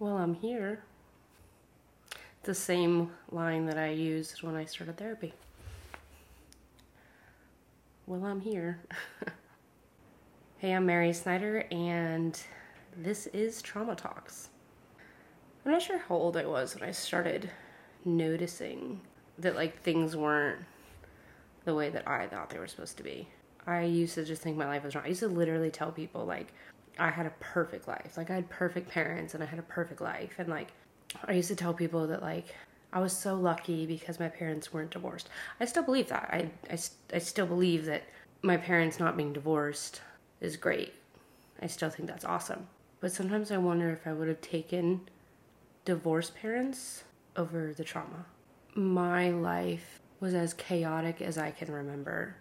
Well, I'm here. The same line that I used when I started therapy. Well, I'm here. hey, I'm Mary Snyder, and this is Trauma Talks. I'm not sure how old I was when I started noticing that like things weren't the way that I thought they were supposed to be. I used to just think my life was wrong. I used to literally tell people like I had a perfect life. Like I had perfect parents and I had a perfect life. And like I used to tell people that like I was so lucky because my parents weren't divorced. I still believe that. I, I, I still believe that my parents not being divorced is great. I still think that's awesome. But sometimes I wonder if I would have taken divorced parents over the trauma. My life was as chaotic as I can remember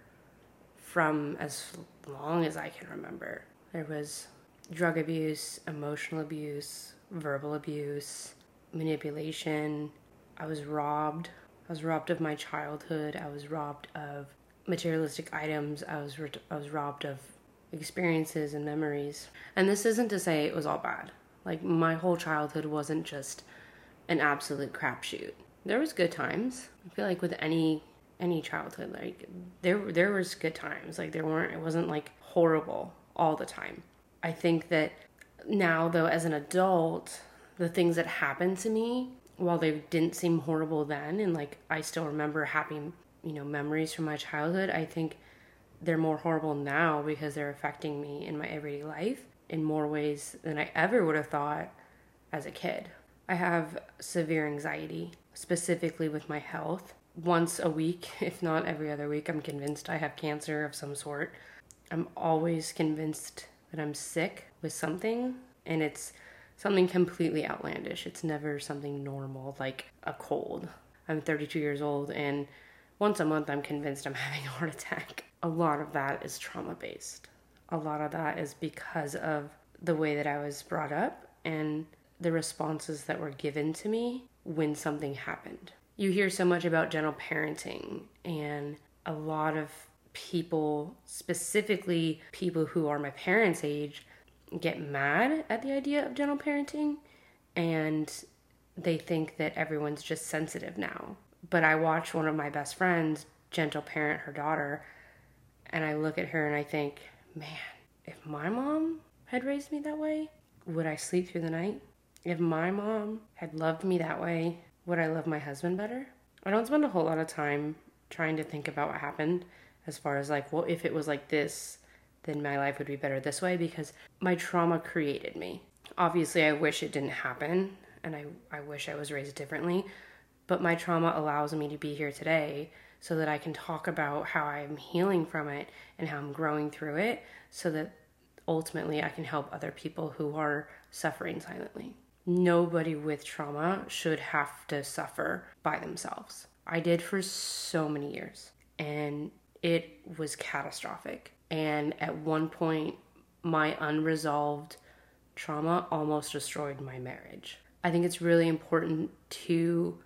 from as long as I can remember. There was drug abuse, emotional abuse, verbal abuse, manipulation. I was robbed. I was robbed of my childhood. I was robbed of materialistic items. I was I was robbed of experiences and memories. And this isn't to say it was all bad. Like my whole childhood wasn't just an absolute crapshoot. There was good times. I feel like with any any childhood, like there there was good times. Like there weren't. It wasn't like horrible all the time. I think that now, though, as an adult, the things that happened to me, while they didn't seem horrible then, and like I still remember happy, you know, memories from my childhood, I think they're more horrible now because they're affecting me in my everyday life in more ways than I ever would have thought as a kid. I have severe anxiety, specifically with my health. Once a week, if not every other week, I'm convinced I have cancer of some sort. I'm always convinced that I'm sick with something and it's something completely outlandish. It's never something normal like a cold. I'm 32 years old and once a month I'm convinced I'm having a heart attack. A lot of that is trauma based. A lot of that is because of the way that I was brought up and the responses that were given to me when something happened. You hear so much about gentle parenting and a lot of people, specifically people who are my parents' age, get mad at the idea of gentle parenting and they think that everyone's just sensitive now. But I watch one of my best friends gentle parent her daughter, and I look at her and I think, man, if my mom had raised me that way, would I sleep through the night? If my mom had loved me that way, would I love my husband better? I don't spend a whole lot of time trying to think about what happened as far as like, well, if it was like this, then my life would be better this way because my trauma created me. Obviously, I wish it didn't happen and I, I wish I was raised differently, but my trauma allows me to be here today so that I can talk about how I'm healing from it and how I'm growing through it so that ultimately I can help other people who are suffering silently. Nobody with trauma should have to suffer by themselves. I did for so many years, and it was catastrophic. And at one point, my unresolved trauma almost destroyed my marriage. I think it's really important to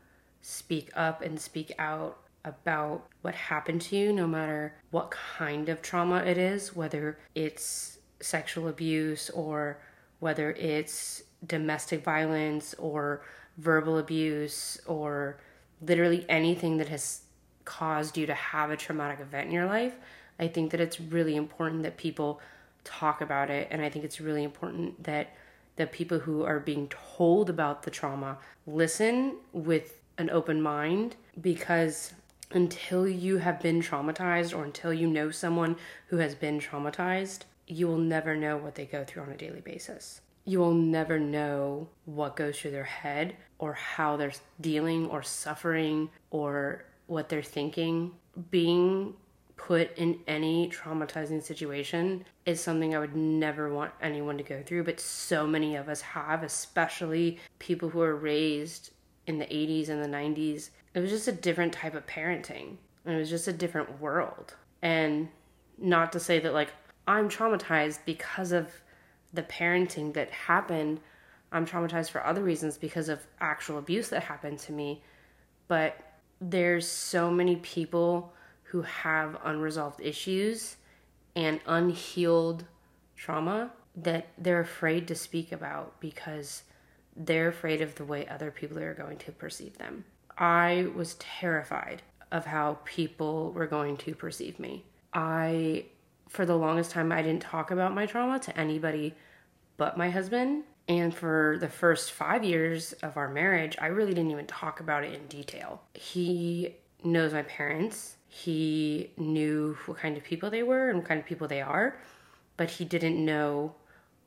speak up and speak out about what happened to you, no matter what kind of trauma it is, whether it's sexual abuse or whether it's domestic violence or verbal abuse or literally anything that has caused you to have a traumatic event in your life, I think that it's really important that people talk about it. And I think it's really important that the people who are being told about the trauma listen with an open mind because until you have been traumatized or until you know someone who has been traumatized, you will never know what they go through on a daily basis. You will never know what goes through their head or how they're dealing or suffering or what they're thinking. Being put in any traumatizing situation is something I would never want anyone to go through, but so many of us have, especially people who are raised in the 80s and the 90s. It was just a different type of parenting. It was just a different world. And not to say that, like, I'm traumatized because of the parenting that happened. I'm traumatized for other reasons because of actual abuse that happened to me. But there's so many people who have unresolved issues and unhealed trauma that they're afraid to speak about because they're afraid of the way other people are going to perceive them. I was terrified of how people were going to perceive me. I, for the longest time, I didn't talk about my trauma to anybody but my husband. And for the first five years of our marriage, I really didn't even talk about it in detail. He knows my parents, he knew what kind of people they were and what kind of people they are, but he didn't know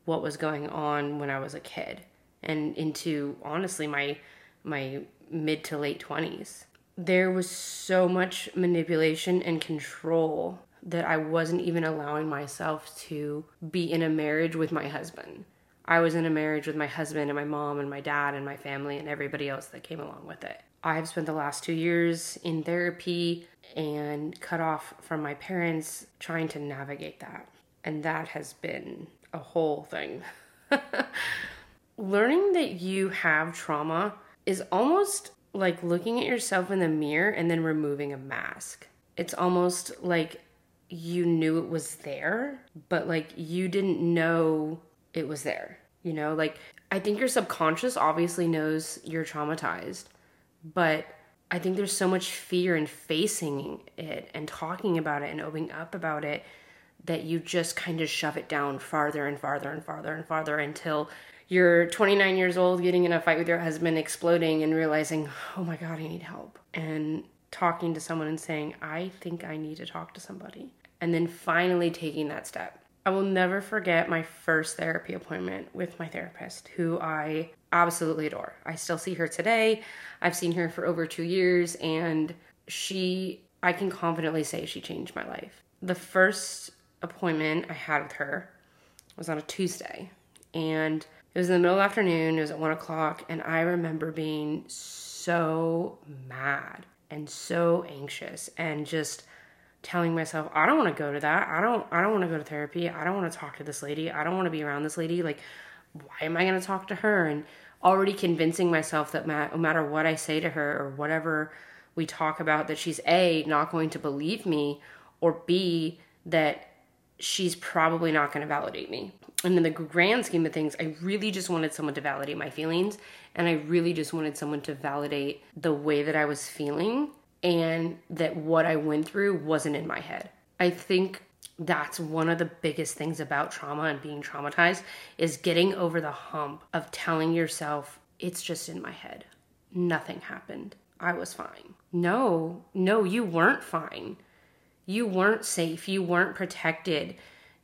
what was going on when I was a kid and into honestly my my mid to late 20s. There was so much manipulation and control that I wasn't even allowing myself to be in a marriage with my husband. I was in a marriage with my husband and my mom and my dad and my family and everybody else that came along with it. I've spent the last two years in therapy and cut off from my parents trying to navigate that. And that has been a whole thing. Learning that you have trauma is almost like looking at yourself in the mirror and then removing a mask. It's almost like you knew it was there, but like you didn't know it was there. You know, like I think your subconscious obviously knows you're traumatized, but I think there's so much fear in facing it and talking about it and opening up about it that you just kind of shove it down farther and farther and farther and farther until you're 29 years old getting in a fight with your husband exploding and realizing oh my god i need help and talking to someone and saying i think i need to talk to somebody and then finally taking that step i will never forget my first therapy appointment with my therapist who i absolutely adore. I still see her today. I've seen her for over two years and she i can confidently say she changed my life. The first appointment i had with her was on a tuesday and it was in the middle of the afternoon, it was at one o'clock, and I remember being so mad and so anxious and just telling myself, I don't want to go to that. I don't I don't want to go to therapy. I don't want to talk to this lady. I don't want to be around this lady. Like, why am I going to talk to her? And already convincing myself that no matter what I say to her or whatever we talk about, that she's A, not going to believe me, or B, that she's probably not going to validate me and in the grand scheme of things, I really just wanted someone to validate my feelings. And I really just wanted someone to validate the way that I was feeling and that what I went through wasn't in my head. I think that's one of the biggest things about trauma and being traumatized is getting over the hump of telling yourself it's just in my head. Nothing happened. I was fine. No, no, you weren't fine. You weren't safe. You weren't protected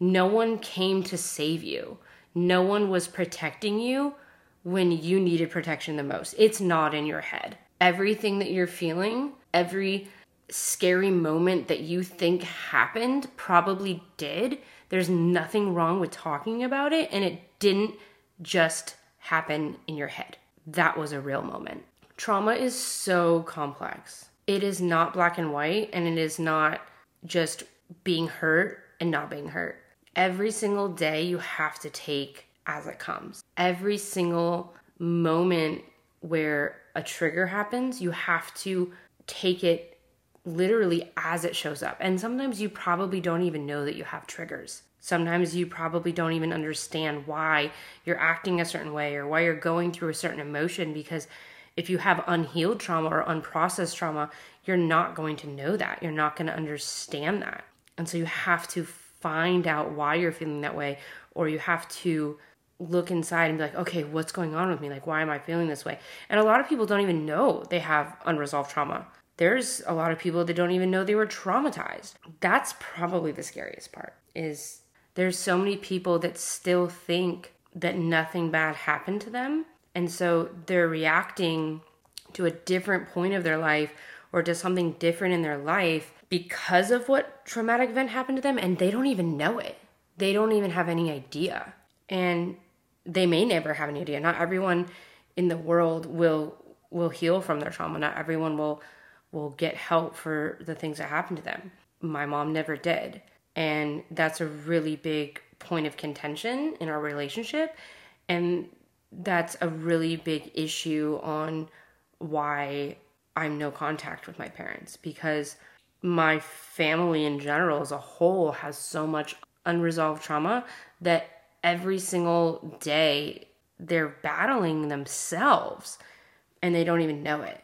no one came to save you. No one was protecting you when you needed protection the most. It's not in your head. Everything that you're feeling, every scary moment that you think happened probably did. There's nothing wrong with talking about it, and it didn't just happen in your head. That was a real moment. Trauma is so complex. It is not black and white, and it is not just being hurt and not being hurt every single day you have to take as it comes. Every single moment where a trigger happens, you have to take it literally as it shows up. And sometimes you probably don't even know that you have triggers. Sometimes you probably don't even understand why you're acting a certain way or why you're going through a certain emotion because if you have unhealed trauma or unprocessed trauma, you're not going to know that. You're not going to understand that. And so you have to find out why you're feeling that way or you have to look inside and be like, okay, what's going on with me? Like, why am I feeling this way? And a lot of people don't even know they have unresolved trauma. There's a lot of people that don't even know they were traumatized. That's probably the scariest part is there's so many people that still think that nothing bad happened to them. And so they're reacting to a different point of their life or to something different in their life because of what traumatic event happened to them and they don't even know it. They don't even have any idea. And they may never have an idea. Not everyone in the world will will heal from their trauma. Not everyone will will get help for the things that happened to them. My mom never did. And that's a really big point of contention in our relationship and that's a really big issue on why I'm no contact with my parents because my family in general as a whole has so much unresolved trauma that every single day they're battling themselves and they don't even know it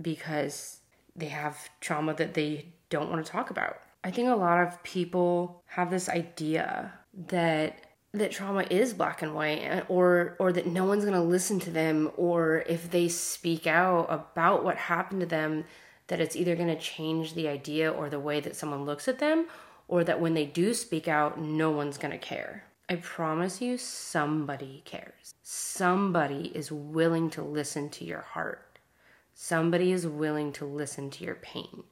because they have trauma that they don't want to talk about. I think a lot of people have this idea that that trauma is black and white or or that no one's going to listen to them or if they speak out about what happened to them that it's either going to change the idea or the way that someone looks at them or that when they do speak out no one's going to care. I promise you somebody cares. Somebody is willing to listen to your heart. Somebody is willing to listen to your pain.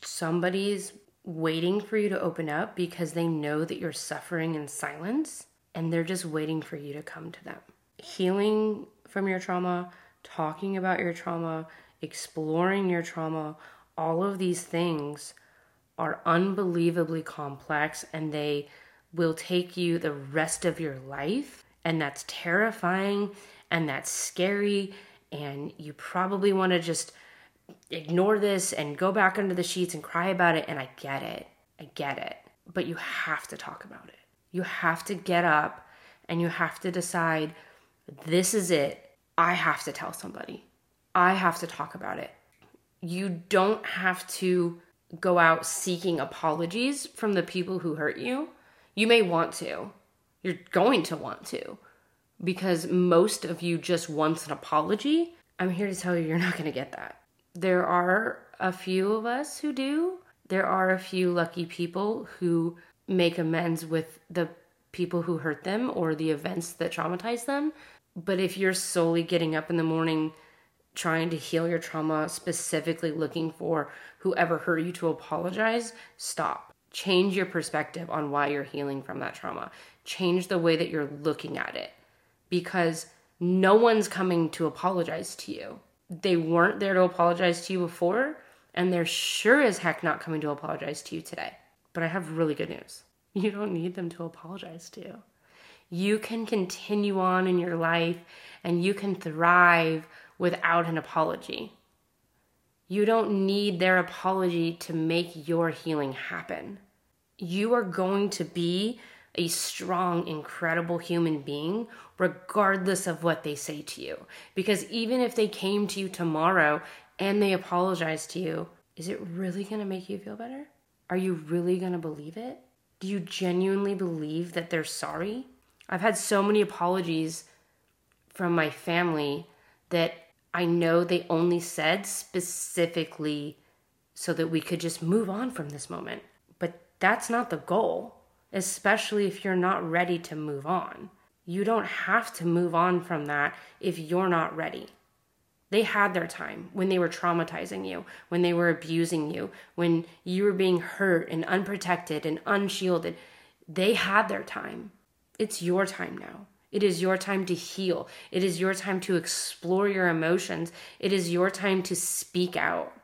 Somebody's waiting for you to open up because they know that you're suffering in silence and they're just waiting for you to come to them. Healing from your trauma, talking about your trauma, exploring your trauma, all of these things are unbelievably complex and they will take you the rest of your life. And that's terrifying and that's scary. And you probably want to just ignore this and go back under the sheets and cry about it. And I get it. I get it. But you have to talk about it. You have to get up and you have to decide this is it. I have to tell somebody. I have to talk about it. You don't have to go out seeking apologies from the people who hurt you. You may want to. You're going to want to because most of you just wants an apology. I'm here to tell you you're not going to get that. There are a few of us who do. There are a few lucky people who make amends with the people who hurt them or the events that traumatize them. But if you're solely getting up in the morning trying to heal your trauma, specifically looking for whoever hurt you to apologize, stop. Change your perspective on why you're healing from that trauma. Change the way that you're looking at it because no one's coming to apologize to you. They weren't there to apologize to you before, and they're sure as heck not coming to apologize to you today. But I have really good news. You don't need them to apologize to you. You can continue on in your life and you can thrive without an apology. You don't need their apology to make your healing happen. You are going to be a strong, incredible human being, regardless of what they say to you. Because even if they came to you tomorrow and they apologized to you, is it really to make you feel better? Are you really to believe it? Do you genuinely believe that they're sorry? I've had so many apologies from my family that I know they only said specifically so that we could just move on from this moment. That's not the goal, especially if you're not ready to move on. You don't have to move on from that if you're not ready. They had their time when they were traumatizing you, when they were abusing you, when you were being hurt and unprotected and unshielded. They had their time. It's your time now. It is your time to heal. It is your time to explore your emotions. It is your time to speak out,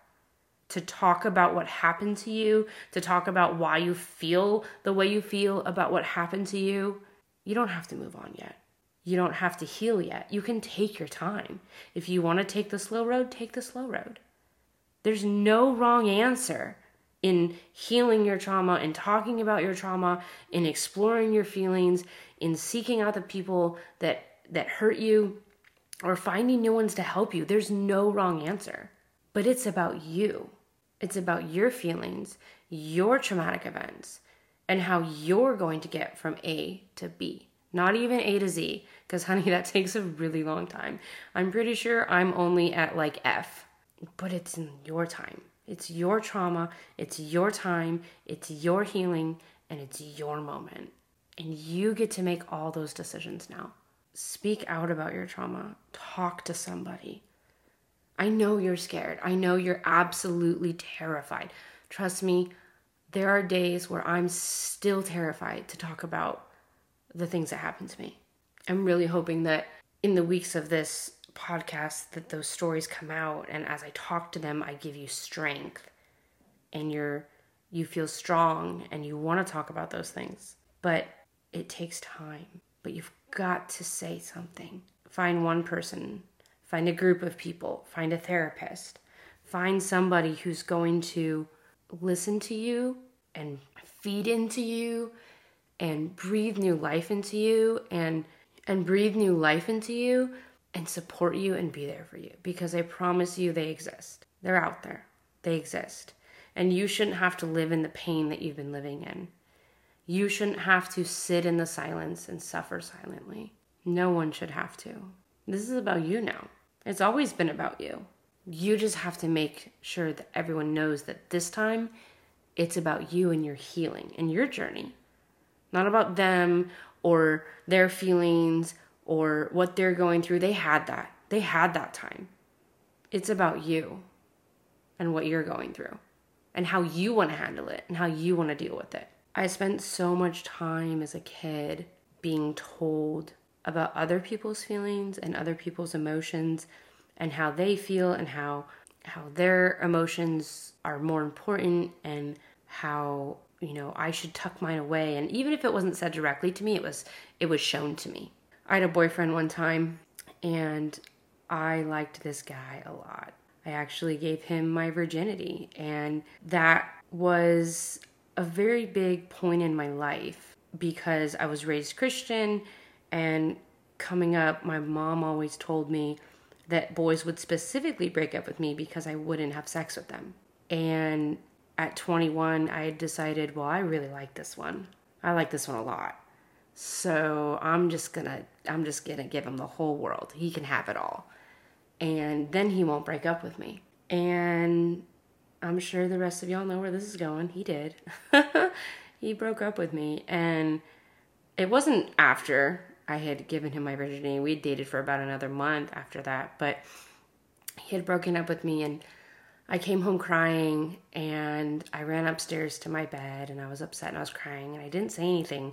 to talk about what happened to you, to talk about why you feel the way you feel about what happened to you. You don't have to move on yet. You don't have to heal yet. You can take your time. If you want to take the slow road, take the slow road. There's no wrong answer in healing your trauma, in talking about your trauma, in exploring your feelings, in seeking out the people that that hurt you or finding new ones to help you. There's no wrong answer. But it's about you. It's about your feelings, your traumatic events, and how you're going to get from A to B. Not even A to Z, because honey, that takes a really long time. I'm pretty sure I'm only at like F, but it's in your time. It's your trauma, it's your time, it's your healing, and it's your moment. And you get to make all those decisions now. Speak out about your trauma, talk to somebody. I know you're scared. I know you're absolutely terrified. Trust me, there are days where I'm still terrified to talk about the things that happened to me. I'm really hoping that in the weeks of this podcast that those stories come out and as I talk to them I give you strength and you're you feel strong and you want to talk about those things. But it takes time. But you've got to say something. Find one person, find a group of people, find a therapist, find somebody who's going to listen to you and feed into you and breathe new life into you and and breathe new life into you and support you and be there for you because I promise you they exist. They're out there, they exist. And you shouldn't have to live in the pain that you've been living in. You shouldn't have to sit in the silence and suffer silently. No one should have to. This is about you now. It's always been about you. You just have to make sure that everyone knows that this time it's about you and your healing and your journey. Not about them or their feelings or what they're going through. They had that. They had that time. It's about you and what you're going through and how you want to handle it and how you want to deal with it. I spent so much time as a kid being told about other people's feelings and other people's emotions and how they feel and how how their emotions are more important and how you know I should tuck mine away and even if it wasn't said directly to me it was it was shown to me. I had a boyfriend one time and I liked this guy a lot. I actually gave him my virginity and that was a very big point in my life because I was raised Christian and coming up my mom always told me that boys would specifically break up with me because I wouldn't have sex with them. And at 21, I decided, well, I really like this one. I like this one a lot. So I'm just gonna, I'm just gonna give him the whole world. He can have it all. And then he won't break up with me. And I'm sure the rest of y'all know where this is going. He did. he broke up with me. And it wasn't after I had given him my virginity. We dated for about another month after that, but he had broken up with me and I came home crying and I ran upstairs to my bed and I was upset and I was crying and I didn't say anything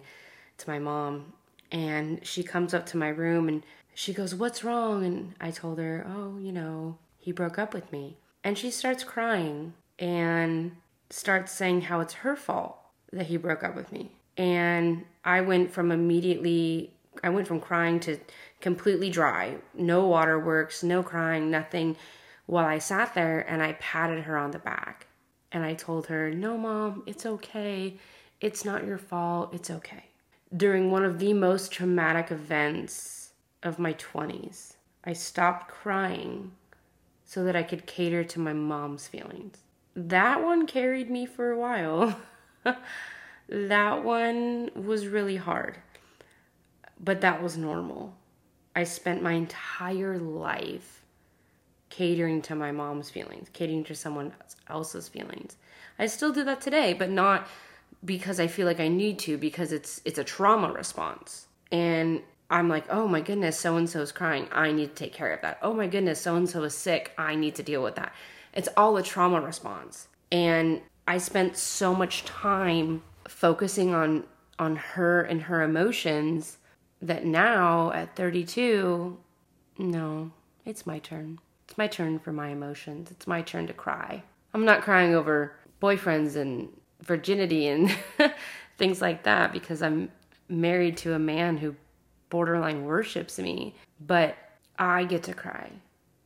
to my mom. And she comes up to my room and she goes, What's wrong? And I told her, Oh, you know, he broke up with me. And she starts crying and starts saying how it's her fault that he broke up with me. And I went from immediately I went from crying to completely dry. No waterworks, no crying, nothing. While I sat there and I patted her on the back and I told her, No, mom, it's okay. It's not your fault. It's okay. During one of the most traumatic events of my 20s, I stopped crying so that I could cater to my mom's feelings. That one carried me for a while. that one was really hard but that was normal. I spent my entire life catering to my mom's feelings, catering to someone else's feelings. I still do that today, but not because I feel like I need to because it's it's a trauma response. And I'm like, "Oh my goodness, so and so is crying. I need to take care of that. Oh my goodness, so and so is sick. I need to deal with that." It's all a trauma response. And I spent so much time focusing on on her and her emotions that now at 32, no, it's my turn. It's my turn for my emotions. It's my turn to cry. I'm not crying over boyfriends and virginity and things like that because I'm married to a man who borderline worships me, but I get to cry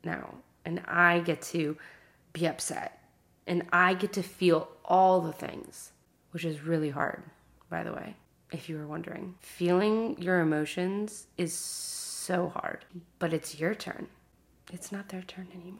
now and I get to be upset and I get to feel all the things, which is really hard, by the way if you were wondering. Feeling your emotions is so hard, but it's your turn. It's not their turn anymore.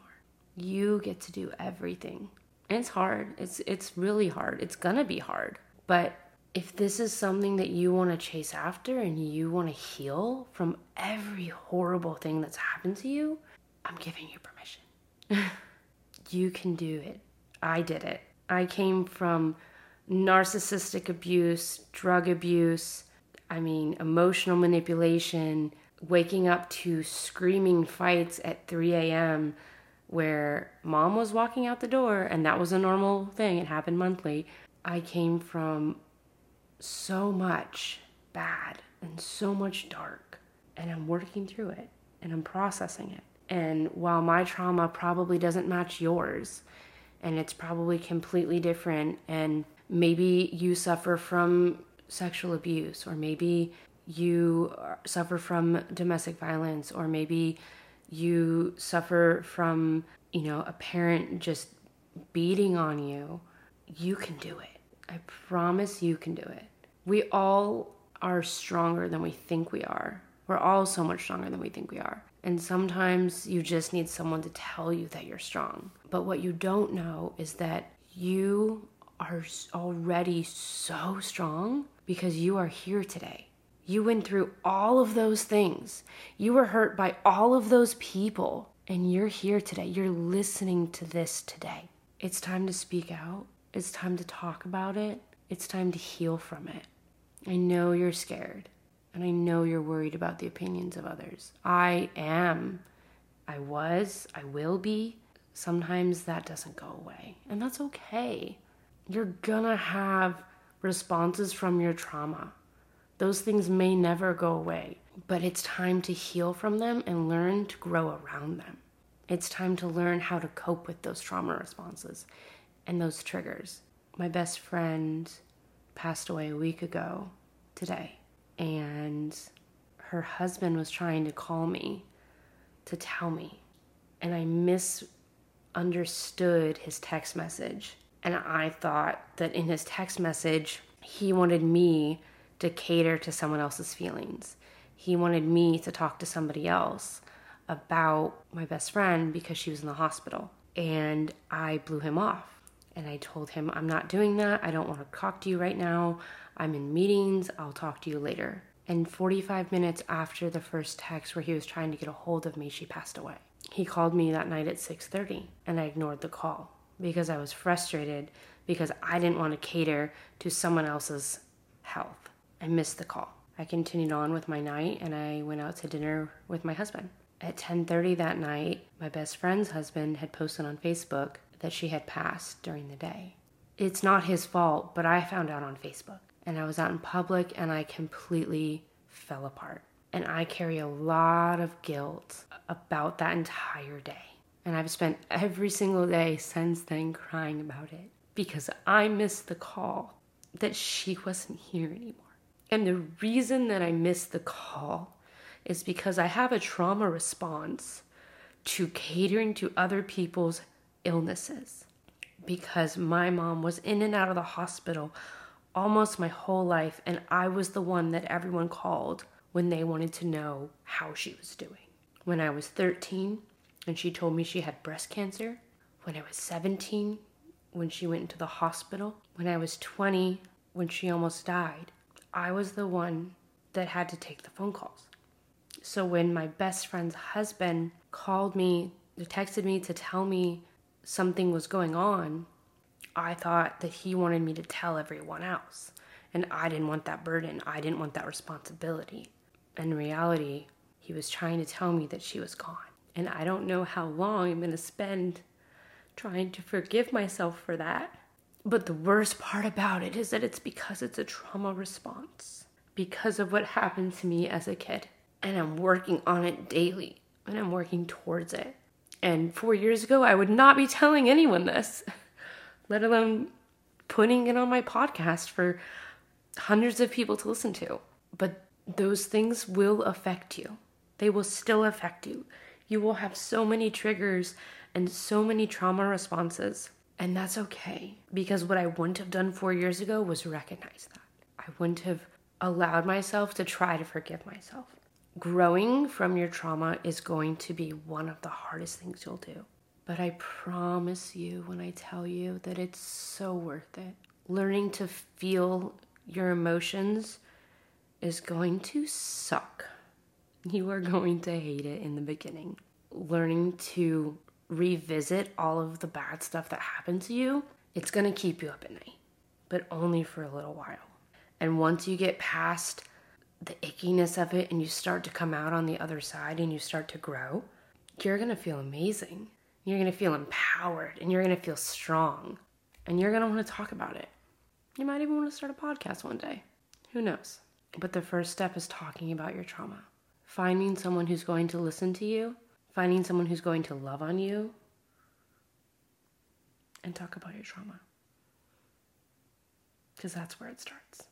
You get to do everything. And it's hard. It's it's really hard. It's going to be hard. But if this is something that you want to chase after and you want to heal from every horrible thing that's happened to you, I'm giving you permission. you can do it. I did it. I came from narcissistic abuse, drug abuse, I mean, emotional manipulation, waking up to screaming fights at 3 a.m. where mom was walking out the door, and that was a normal thing, it happened monthly. I came from so much bad and so much dark, and I'm working through it and I'm processing it. And while my trauma probably doesn't match yours, and it's probably completely different, and maybe you suffer from sexual abuse, or maybe you suffer from domestic violence, or maybe you suffer from, you know, a parent just beating on you. You can do it. I promise you can do it. We all are stronger than we think we are. We're all so much stronger than we think we are. And sometimes you just need someone to tell you that you're strong. But what you don't know is that you are already so strong because you are here today. You went through all of those things. You were hurt by all of those people. And you're here today. You're listening to this today. It's time to speak out. It's time to talk about it. It's time to heal from it. I know you're scared. And I know you're worried about the opinions of others. I am. I was. I will be. Sometimes that doesn't go away. And that's okay. You're gonna have responses from your trauma. Those things may never go away, but it's time to heal from them and learn to grow around them. It's time to learn how to cope with those trauma responses and those triggers. My best friend passed away a week ago today, and her husband was trying to call me to tell me, and I misunderstood his text message. And I thought that in his text message, he wanted me to cater to someone else's feelings. He wanted me to talk to somebody else about my best friend because she was in the hospital. And I blew him off. And I told him, I'm not doing that. I don't want to talk to you right now. I'm in meetings. I'll talk to you later. And 45 minutes after the first text where he was trying to get a hold of me, she passed away. He called me that night at 6:30 and I ignored the call because I was frustrated because I didn't want to cater to someone else's health. I missed the call. I continued on with my night and I went out to dinner with my husband. At 10:30 that night, my best friend's husband had posted on Facebook that she had passed during the day. It's not his fault, but I found out on Facebook and I was out in public and I completely fell apart. And I carry a lot of guilt about that entire day. And I've spent every single day since then crying about it because I missed the call that she wasn't here anymore. And the reason that I missed the call is because I have a trauma response to catering to other people's illnesses. Because my mom was in and out of the hospital almost my whole life, and I was the one that everyone called when they wanted to know how she was doing. When I was 13, and she told me she had breast cancer. When I was 17, when she went into the hospital. When I was 20, when she almost died. I was the one that had to take the phone calls. So when my best friend's husband called me, texted me to tell me something was going on, I thought that he wanted me to tell everyone else. And I didn't want that burden. I didn't want that responsibility. In reality, he was trying to tell me that she was gone. And I don't know how long I'm going to spend trying to forgive myself for that. But the worst part about it is that it's because it's a trauma response, because of what happened to me as a kid. And I'm working on it daily, and I'm working towards it. And four years ago, I would not be telling anyone this. let alone putting it on my podcast for hundreds of people to listen to. But those things will affect you. They will still affect you. You will have so many triggers and so many trauma responses. And that's okay because what I wouldn't have done four years ago was recognize that. I wouldn't have allowed myself to try to forgive myself. Growing from your trauma is going to be one of the hardest things you'll do. But I promise you when I tell you that it's so worth it. Learning to feel your emotions is going to suck. You are going to hate it in the beginning. Learning to revisit all of the bad stuff that happened to you, it's going to keep you up at night, but only for a little while. And once you get past the ickiness of it and you start to come out on the other side and you start to grow, you're going to feel amazing. You're going to feel empowered and you're going to feel strong and you're going to want to talk about it. You might even want to start a podcast one day. Who knows? But the first step is talking about your trauma. Finding someone who's going to listen to you, finding someone who's going to love on you, and talk about your trauma. Because that's where it starts.